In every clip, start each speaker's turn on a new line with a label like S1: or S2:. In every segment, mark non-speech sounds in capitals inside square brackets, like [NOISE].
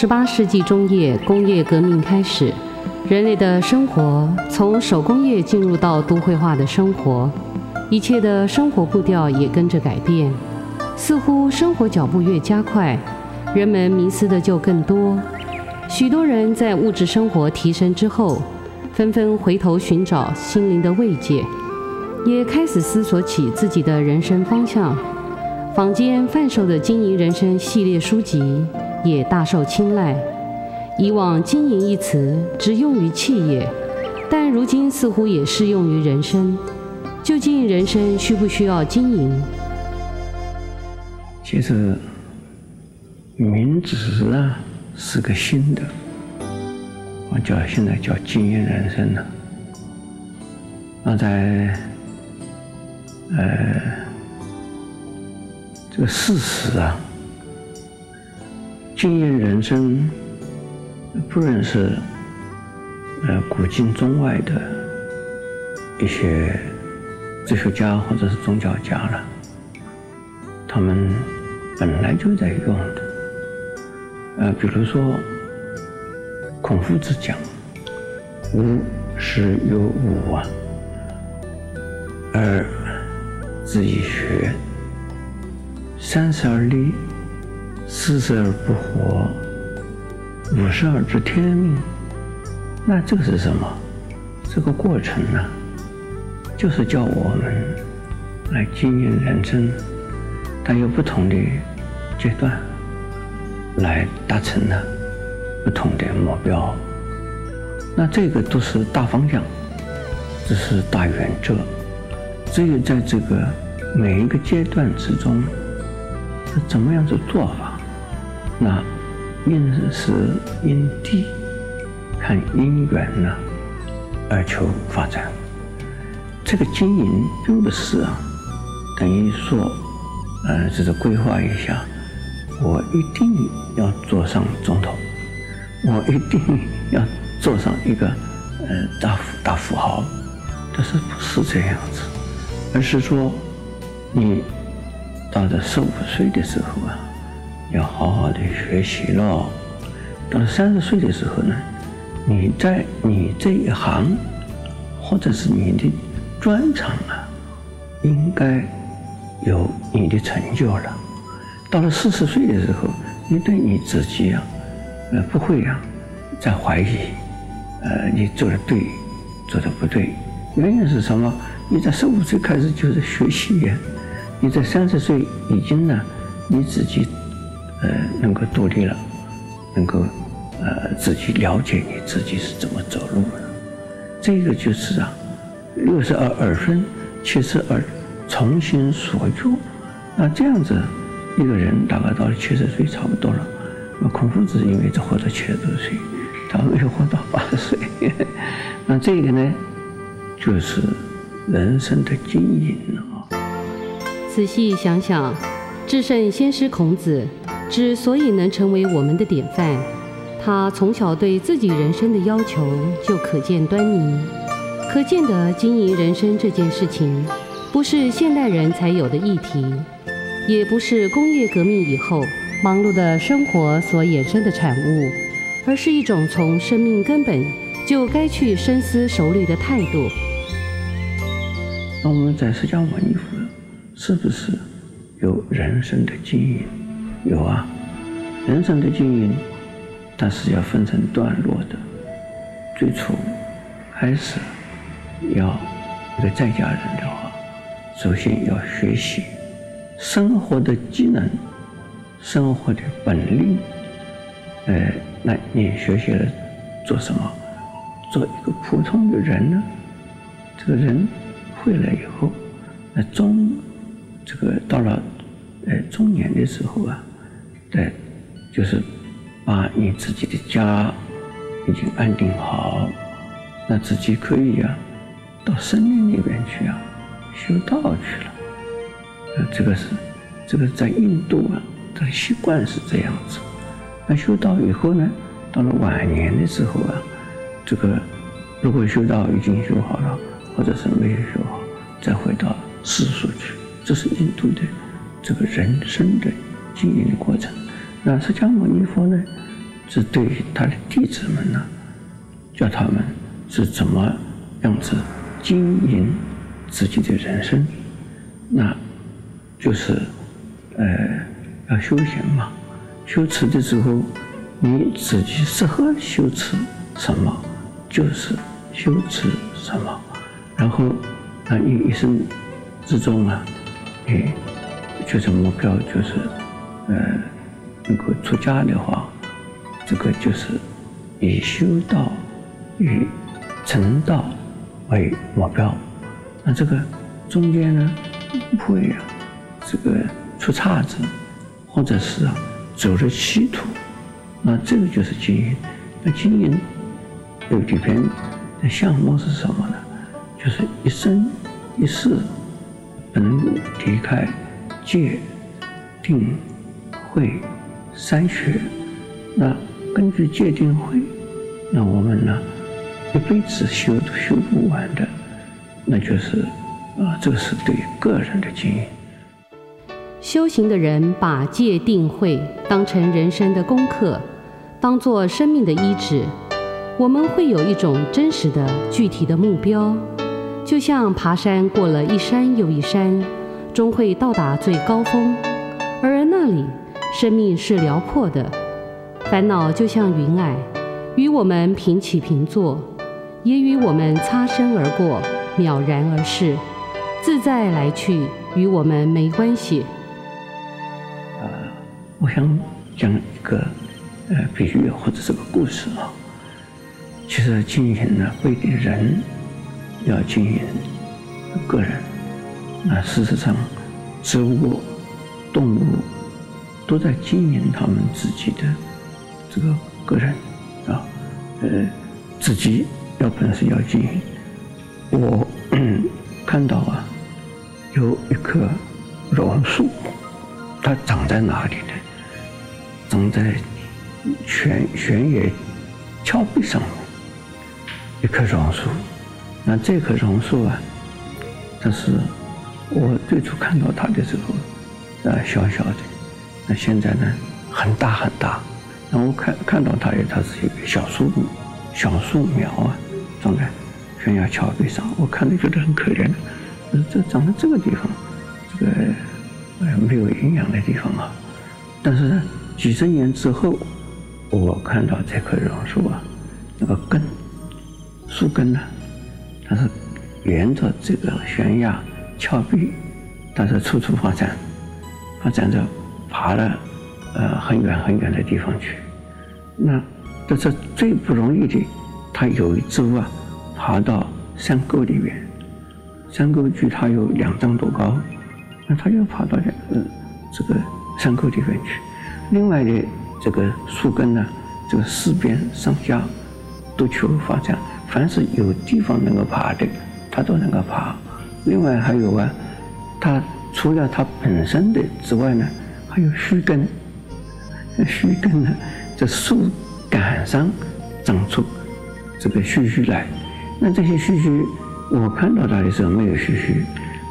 S1: 十八世纪中叶工业革命开始，人类的生活从手工业进入到都会化的生活，一切的生活步调也跟着改变。似乎生活脚步越加快，人们迷思的就更多。许多人在物质生活提升之后，纷纷回头寻找心灵的慰藉，也开始思索起自己的人生方向。坊间贩售的经营人生系列书籍也大受青睐。以往“经营”一词只用于企业，但如今似乎也适用于人生。究竟人生需不需要经营？
S2: 其实，名字啊是个新的，我叫现在叫经营人生了。那在呃。这个事实啊，经营人生，不论是呃古今中外的一些哲学家或者是宗教家了，他们本来就在用的。呃，比如说孔夫子讲“吾师有五啊，而子以学。”三十而立，四十而不惑，五十而知天命。那这是什么？这个过程呢，就是叫我们来经营人生，它有不同的阶段，来达成了不同的目标。那这个都是大方向，这是大原则。只有在这个每一个阶段之中。是怎么样子做法？那因时因地看因缘呢，而求发展。这个经营并不是啊，等于说，呃，就是规划一下，我一定要做上总统，我一定要做上一个呃大富大富豪，但是不是这样子，而是说你。到了十五岁的时候啊，要好好的学习喽。到了三十岁的时候呢，你在你这一行，或者是你的专长啊，应该有你的成就了。到了四十岁的时候，你对你自己啊，呃，不会啊，再怀疑，呃，你做的对，做的不对。原因是什么？你在十五岁开始就是学习呀。你在三十岁已经呢，你自己，呃，能够独立了，能够，呃，自己了解你自己是怎么走路的，这个就是啊，六十而耳顺，七十而从心所欲。那这样子，一个人大概到了七十岁差不多了。那孔夫子因为只活到七十多岁，他没有活到八十岁。[LAUGHS] 那这个呢，就是人生的经营了。
S1: 仔细想想，至圣先师孔子之所以能成为我们的典范，他从小对自己人生的要求就可见端倪。可见得经营人生这件事情，不是现代人才有的议题，也不是工业革命以后忙碌的生活所衍生的产物，而是一种从生命根本就该去深思熟虑的态度。
S2: 那我们在释迦牟尼佛。是不是有人生的经营？有啊，人生的经营，它是要分成段落的。最初开始要一个在家人的话，首先要学习生活的技能、生活的本领。呃，那你学习了做什么？做一个普通的人呢？这个人会了以后，那中。这个到了，呃，中年的时候啊，对，就是把你自己的家已经安定好，那自己可以啊，到森林里边去啊，修道去了。呃，这个是，这个在印度啊，这个习惯是这样子。那修道以后呢，到了晚年的时候啊，这个如果修道已经修好了，或者是没有修好，再回到世俗去。这是印度的这个人生的经营的过程。那释迦牟尼佛呢，是对于他的弟子们呢，教他们是怎么样子经营自己的人生，那就是呃要修行嘛。修持的时候，你自己适合修持什么，就是修持什么。然后，那你一生之中啊，你就是目标就是呃，能够出家的话。这个就是以修道与成道为目标，那这个中间呢，会啊，这个出岔子，或者是啊走了歧途，那这个就是经营。那经营有几篇的项目是什么呢？就是一生一世不能离开戒、定、会三学，那。根据戒定慧，那我们呢，一辈子修都修不完的，那就是啊，这是对个人的经营。
S1: 修行的人把戒定慧当成人生的功课，当做生命的依止，我们会有一种真实的、具体的目标，就像爬山过了一山又一山，终会到达最高峰，而那里生命是辽阔的。烦恼就像云霭，与我们平起平坐，也与我们擦身而过，渺然而逝，自在来去，与我们没关系。
S2: 呃，我想讲一个呃比喻或者是个故事啊。其实经营呢，不一定人要经营个人，那事实上，植物、动物都在经营他们自己的。这个个人啊，呃，自己要本事要经营。我 [CLEARS THROAT] 看到啊，有一棵榕树，它长在哪里呢？长在悬悬崖峭壁上面，一棵榕树。那这棵榕树啊，这是我最初看到它的时候，啊，小小的。那现在呢，很大很大。然后看看到它，它是一个小树木、小树苗啊，长在悬崖峭壁上。我看着觉得很可怜，这长在这个地方，这个呃没有营养的地方啊。但是呢，几十年之后，我看到这棵榕树啊，那个根、树根呢，它是沿着这个悬崖峭壁，它是处处发展，发展着爬了。呃，很远很远的地方去，那这是最不容易的。他有一周啊，爬到山沟里面，山沟距他有两丈多高，那他就爬到这个这个山沟里面去。另外的这个树根呢，这个四边上下都求发展，凡是有地方能够爬的，他都能够爬。另外还有啊，他除了他本身的之外呢，还有须根。须根呢，在树杆上长出这个须须来。那这些须须，我看到它的时候没有须须，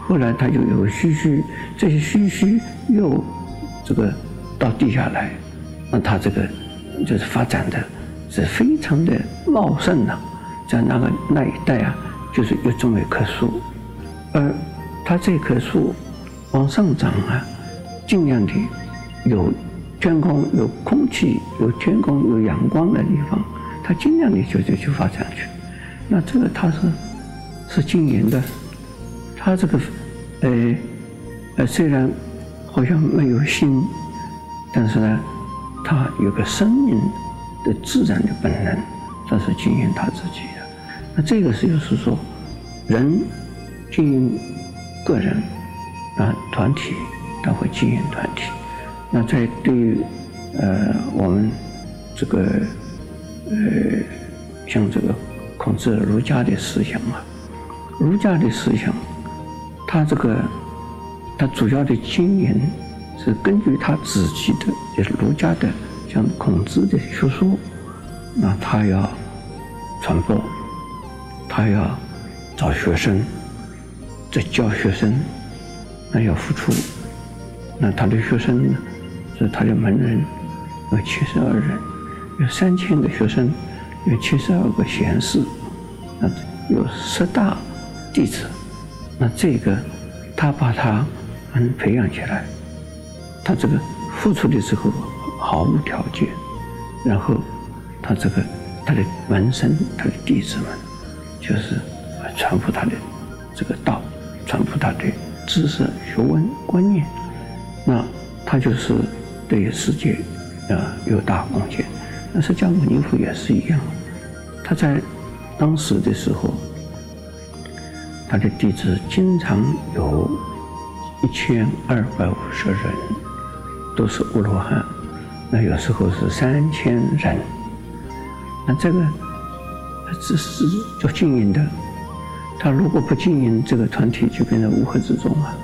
S2: 后来它就有须须，这些须须又这个到地下来，那它这个就是发展的是非常的茂盛的，在那个那一带啊，就是又种了一棵树，而它这棵树往上长啊，尽量的有。天空有空气，有天空有阳光的地方，它尽量的就就去发展去。那这个它是是经营的，它这个呃呃虽然好像没有心，但是呢，它有个生命的自然的本能，这是经营他自己的。那这个是就是说，人经营个人啊，团体他会经营团体。那在对于呃我们这个呃像这个孔子儒家的思想啊，儒家的思想，他这个他主要的经营是根据他自己的就是儒家的像孔子的学说，那他要传播，他要找学生，在教学生，那要付出，那他的学生呢？是他的门人有七十二人，有三千个学生，有七十二个贤士，那有十大弟子，那这个他把他嗯培养起来，他这个付出的时候毫无条件，然后他这个他的门生，他的弟子们，就是传播他的这个道，传播他的知识、学问、观念，那他就是对世界啊有大贡献。那释迦牟尼佛也是一样，他在当时的时候，他的弟子经常有一千二百五十人，都是阿罗汉，那有时候是三千人，那这个只是做经营的，他如果不经营这个团体，就变成乌合之众了。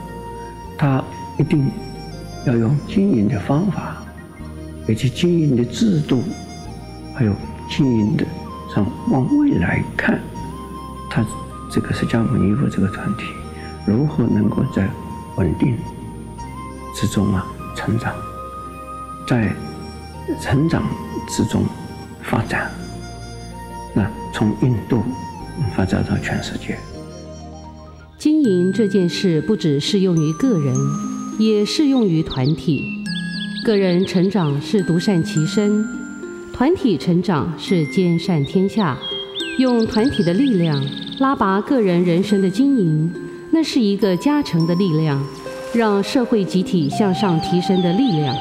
S2: 他一定要用经营的方法，以及经营的制度。还有经营的，上往未来看，他这个释迦牟尼佛这个团体如何能够在稳定之中啊成长，在成长之中发展，那从印度发展到全世界。
S1: 经营这件事不只适用于个人，也适用于团体。个人成长是独善其身。团体成长是兼善天下，用团体的力量拉拔个人人生的经营，那是一个加成的力量，让社会集体向上提升的力量。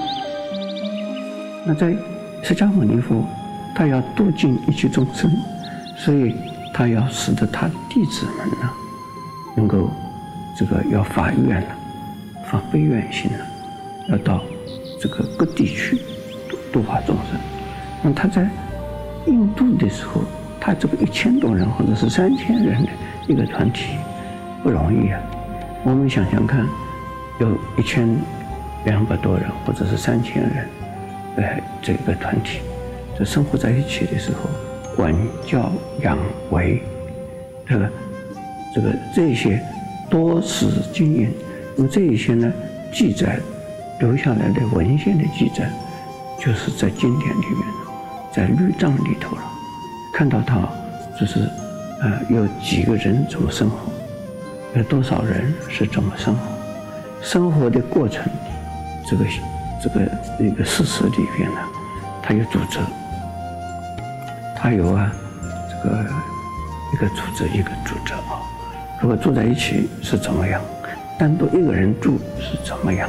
S2: 那在释迦牟尼佛，他要度尽一切众生，所以他要使得他弟子们呢，能够这个要发愿了，发悲愿心了，要到这个各地去度度化众生。那他在印度的时候，他这个一千多人或者是三千人的一个团体不容易啊。我们想想看，有一千两百多人或者是三千人，哎，这个团体在生活在一起的时候，管教养为，这个这个这些多是经营，那么这一些呢，记载留下来的文献的记载，就是在经典里面。在律藏里头了，看到他就是，呃，有几个人怎么生活，有多少人是怎么生活，生活的过程，这个这个一个事实里边呢，他有组织，他有啊，这个一个组织一个组织啊，如果住在一起是怎么样，单独一个人住是怎么样，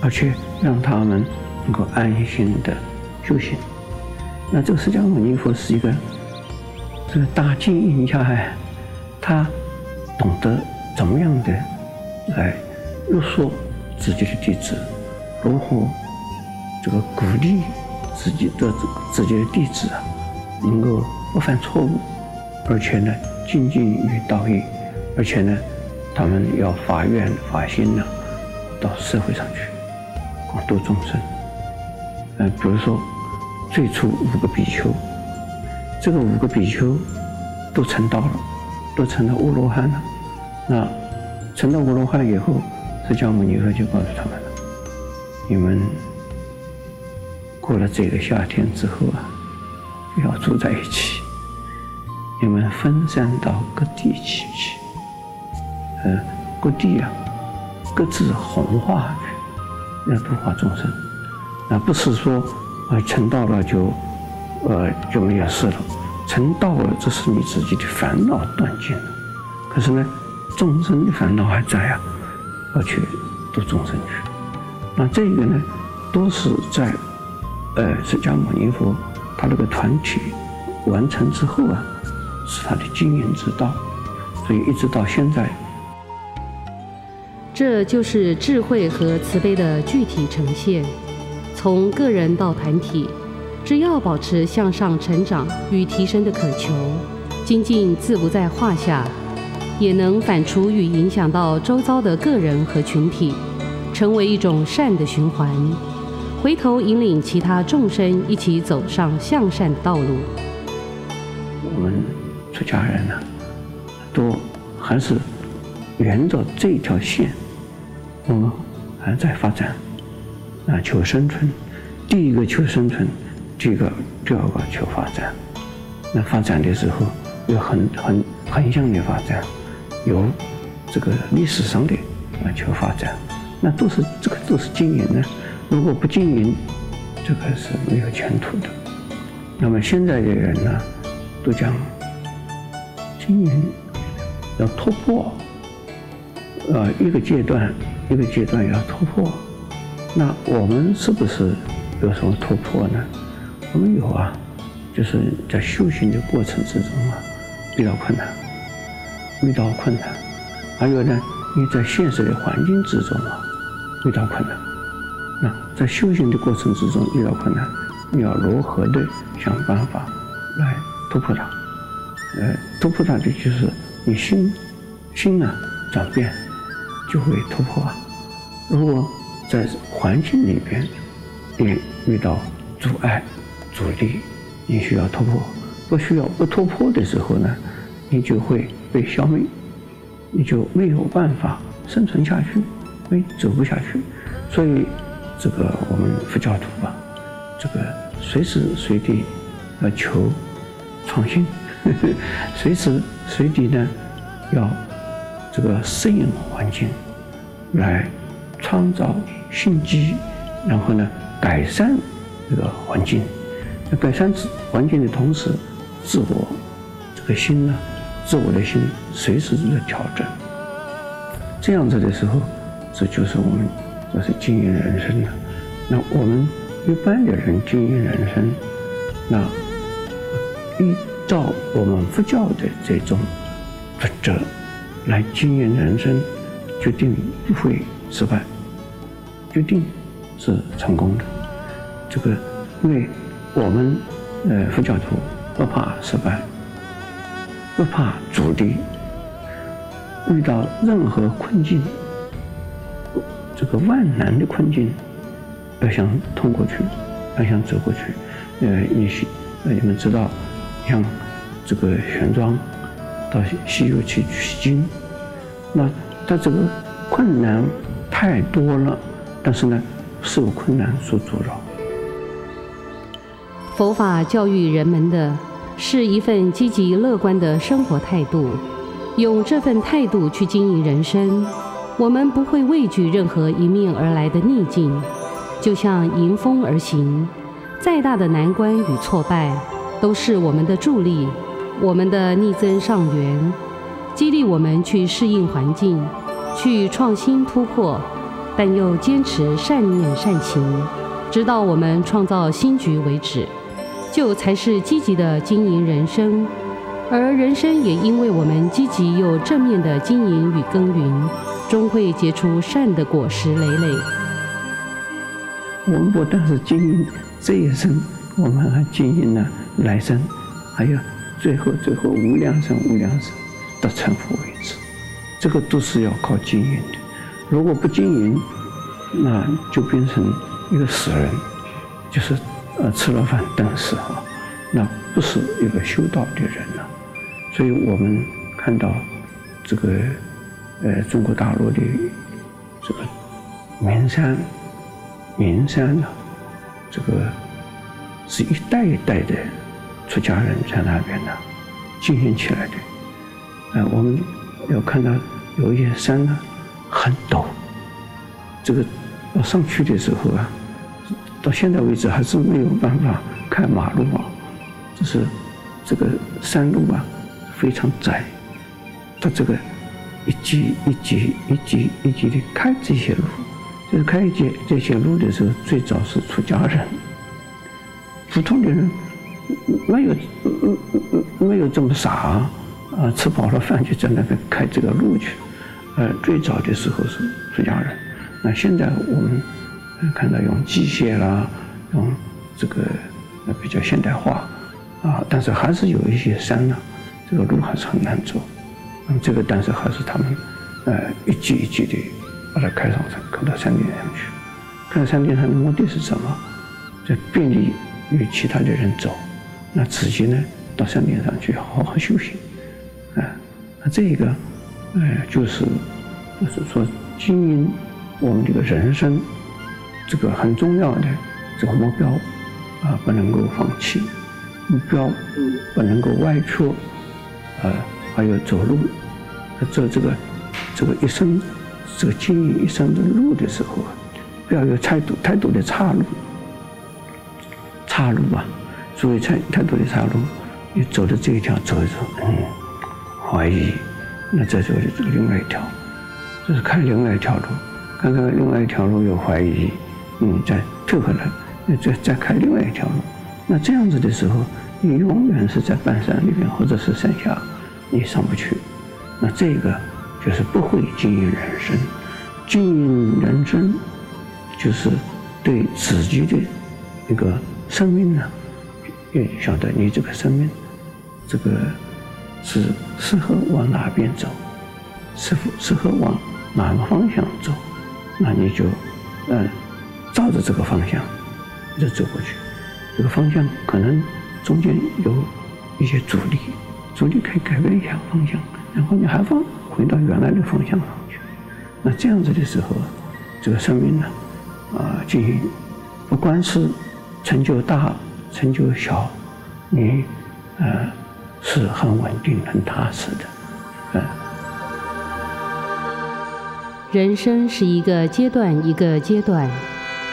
S2: 而且让他们能够安心的修行。那这个释迦牟尼佛是一个这个大经营家，他懂得怎么样的来约束自己的弟子，如何这个鼓励自己的自己的弟子啊，能够不犯错误，而且呢精进于道义，而且呢他们要发愿发心呢，到社会上去广度众生。嗯，比如说。最初五个比丘，这个五个比丘都成道了，都成了阿罗汉了。那成了阿罗汉以后，释迦牟尼佛就告诉他们了：你们过了这个夏天之后啊，要住在一起，你们分散到各地去去，呃，各地啊，各自弘化去，要度化众生，那不是说。呃，成道了就，呃，就没有事了。成道了，这是你自己的烦恼断尽了。可是呢，众生的烦恼还在啊，要去度众生去。那这个呢，都是在，呃，释迦牟尼佛他那个团体完成之后啊，是他的经营之道。所以一直到现在，
S1: 这就是智慧和慈悲的具体呈现。从个人到团体，只要保持向上成长与提升的渴求，精进自不在话下，也能反刍与影响到周遭的个人和群体，成为一种善的循环，回头引领其他众生一起走上向善的道路。
S2: 我们出家人呢，都还是沿着这条线，我们还在发展。啊，求生存，第一个求生存，第一个，第二个求发展。那发展的时候，有很很横向的发展，有这个历史上的啊求发展，那都是这个都是经营的。如果不经营，这个是没有前途的。那么现在的人呢，都讲经营要突破，呃，一个阶段一个阶段要突破。那我们是不是有什么突破呢？我们有啊。就是在修行的过程之中啊，遇到困难，遇到困难，还有呢，你在现实的环境之中啊，遇到困难，那在修行的过程之中遇到困难，你要如何的想办法来突破它？呃，突破它的就是你心心啊转变，就会突破啊。如果在环境里边你遇到阻碍、阻力。你需要突破，不需要不突破的时候呢，你就会被消灭，你就没有办法生存下去，没走不下去。所以，这个我们佛教徒啊，这个随时随地要求创新，呵呵，随时随地呢要这个适应环境，来创造新机，然后呢改善这个环境。那改善环境的同时，自我这个心呢，自我的心随时都在调整。这样子的时候，这就是我们这是经营人生的。那我们一般的人经营人生，那依照我们佛教的这种准则来经营人生，决定不会失败，决定是成功的。这个因为。我们呃佛教徒不怕失败，不怕阻力，遇到任何困境，这个万难的困境，要想通过去，要想走过去。呃，你呃你们知道，像这个玄奘到西游去取经，那他这个困难太多了，但是呢，受困难所阻扰。
S1: 佛法教育人们的是一份积极乐观的生活态度，用这份态度去经营人生，我们不会畏惧任何迎面而来的逆境，就像迎风而行。再大的难关与挫败，都是我们的助力，我们的逆增上缘，激励我们去适应环境，去创新突破，但又坚持善念善行，直到我们创造新局为止。就才是积极的经营人生，而人生也因为我们积极又正面的经营与耕耘，终会结出善的果实累累。
S2: 我们不但是经营这一生，我们还经营了来生，还有最后最后无量生无量生到成佛为止，这个都是要靠经营的。如果不经营，那就变成一个死人，就是。呃，吃了饭等死啊，那不是一个修道的人了。所以我们看到这个呃中国大陆的这个名山，名山呢，这个是一代一代的出家人在那边呢经营起来的。呃，我们要看到有一些山呢很陡，这个要上去的时候啊。到现在为止还是没有办法开马路啊，就是这个山路啊非常窄，他这个一级一级一级一级的开这些路，就是开一级这些路的时候，最早是出家人，普通的人没有没有这么傻，啊吃饱了饭就在那边开这个路去，呃最早的时候是出家人，那现在我们。看到用机械啦，用这个呃比较现代化啊，但是还是有一些山呢，这个路还是很难走。那么这个，但是还是他们呃一级一级的把它开上山，开到山顶上去。开到山顶上的目的是什么？就便利与其他的人走，那自己呢到山顶上去好好休息。啊，那这个呃就是就是说经营我们这个人生。这个很重要的这个目标，啊不能够放弃，目标不能够歪曲，啊还有走路，走这个这个一生这个经营一生的路的时候，不要有太多太多的岔路，岔路啊，所以太太多的岔路，你走的这一条走一走，嗯，怀疑，那再走的这个另外一条，就是看另外一条路，看看另外一条路有怀疑，嗯，再退回来。那再再开另外一条路，那这样子的时候，你永远是在半山里面，或者是山下，你上不去。那这个就是不会经营人生，经营人生就是对自己的一个生命呢，要晓得你这个生命，这个是适合往哪边走，适合适合往哪个方向走，那你就嗯照着这个方向。就走过去，这个方向可能中间有一些阻力，阻力可以改变一下方向，然后你还放回到原来的方向上去。那这样子的时候，这个生命呢，啊，进行不管是成就大成就小，你呃是很稳定很踏实的，嗯。
S1: 人生是一个阶段一个阶段。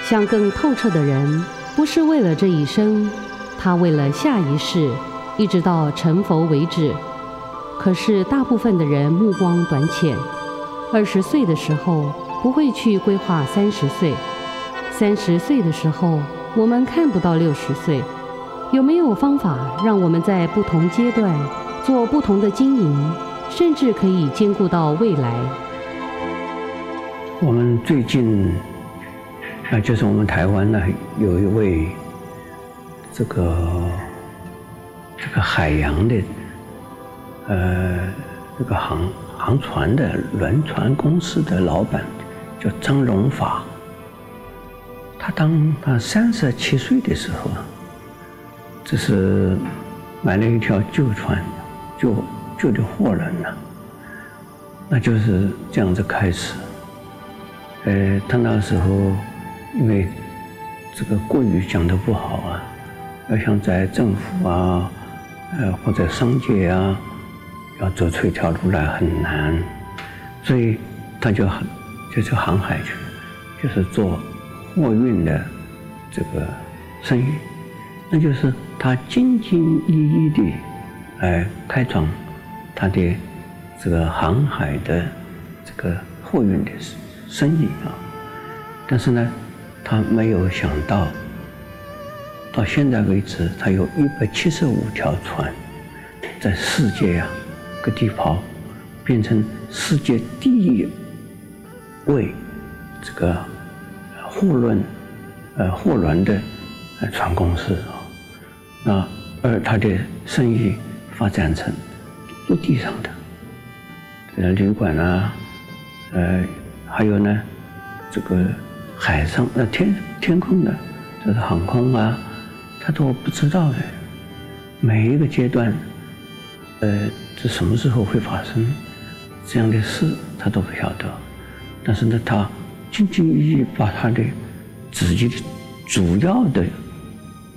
S1: 想更透彻的人，不是为了这一生，他为了下一世，一直到成佛为止。可是大部分的人目光短浅，二十岁的时候不会去规划三十岁，三十岁的时候我们看不到六十岁。有没有方法让我们在不同阶段做不同的经营，甚至可以兼顾到未来？
S2: 我们最近。那就是我们台湾呢，有一位这个这个海洋的呃这个航航船的轮船公司的老板，叫张荣发。他当他三十七岁的时候，这是买了一条旧船，旧旧的货轮呢，那就是这样子开始。呃，他那时候。因为这个国语讲的不好啊，要想在政府啊，呃或者商界啊，要走出一条路来很难，所以他就很就去航海去，就是做货运的这个生意，那就是他兢兢业业地来开创他的这个航海的这个货运的生意啊，但是呢。他没有想到，到现在为止，他有一百七十五条船，在世界啊各地跑，变成世界第一位这个货轮呃货轮的呃船公司啊啊。那而他的生意发展成陆地上的这个旅馆啊，呃还有呢这个。海上呃天天空的，这是航空啊，他都不知道的。每一个阶段，呃，这什么时候会发生这样的事，他都不晓得。但是呢，他兢兢业业把他的自己的主要的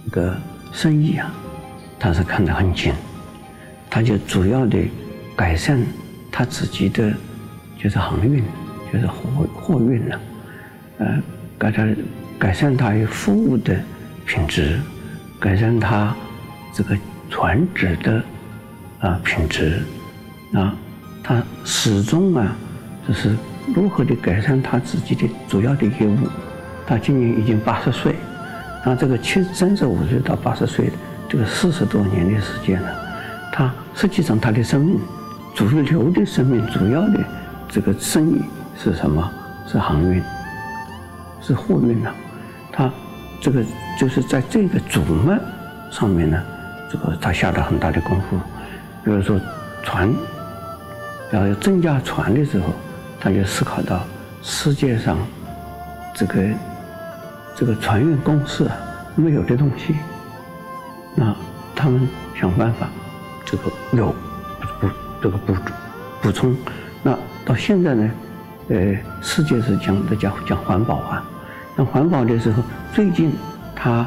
S2: 一个生意啊，他是看得很紧，他就主要的改善他自己的就是航运，就是货货运了。呃，改善改善他服务的品质，改善他这个船只的啊品质，啊，他始终啊，就是如何的改善他自己的主要的业务。他今年已经八十岁，那这个七三十五岁到八十岁这个四十多年的时间呢，他实际上他的生命主流的生命主要的这个生意是什么？是航运。是货运呢，他这个就是在这个主脉上面呢，这个他下了很大的功夫。比如说船，要增加船的时候，他就思考到世界上这个这个船运公司啊没有的东西，那他们想办法这个有补这个补补充。那到现在呢，呃，世界是讲的讲讲环保啊。那环保的时候，最近他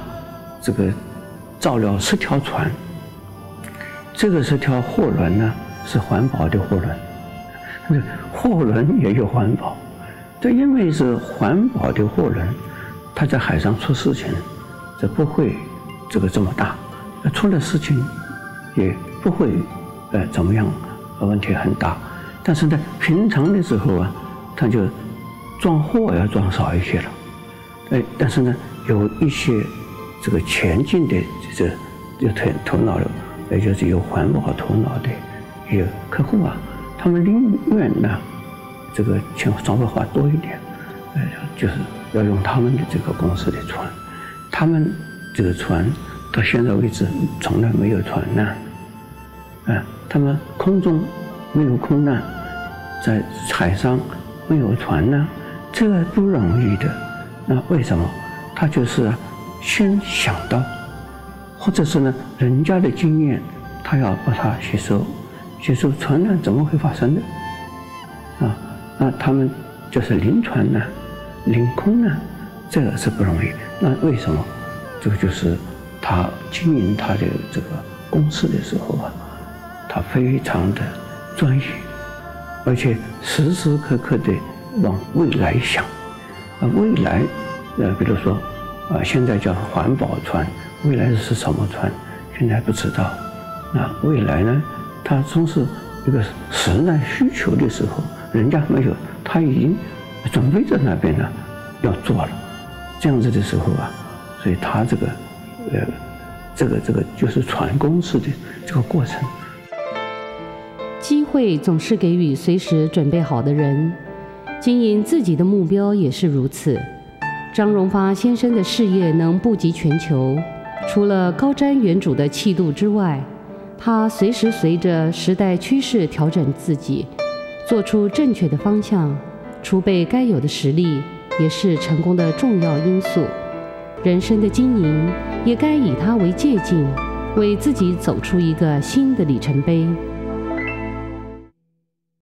S2: 这个造了十条船，这个十条货轮呢是环保的货轮，货轮也有环保，这因为是环保的货轮，他在海上出事情，这不会这个这么大，出了事情也不会呃怎么样，问题很大，但是在平常的时候啊，他就装货要装少一些了，哎，但是呢有一些。这个前进的这有头头脑的，也就是有环保头脑的，有客户啊，他们宁愿呢，这个钱稍微花多一点，呃，就是要用他们的这个公司的船，他们这个船到现在为止从来没有船难，啊，他们空中没有空难，在海上没有船难，这不容易的，那为什么？他就是。先想到，或者是呢，人家的经验，他要把它吸收，吸收船难怎么会发生的？啊，那他们就是临船难，凌空呢，这个是不容易。那为什么？这个就是他经营他的这个公司的时候啊，他非常的专业，而且时时刻刻的往未来想，啊，未来，呃，比如说。啊，现在叫环保船，未来是什么船？现在不知道。那未来呢？它总是一个时代需求的时候，人家没有，他已经准备在那边呢，要做了。这样子的时候啊，所以他这个，呃，这个这个就是船公式的这个过程。
S1: 机会总是给予随时准备好的人，经营自己的目标也是如此。张荣发先生的事业能布及全球，除了高瞻远瞩的气度之外，他随时随着时代趋势调整自己，做出正确的方向，储备该有的实力，也是成功的重要因素。人生的经营也该以它为借鉴，为自己走出一个新的里程碑。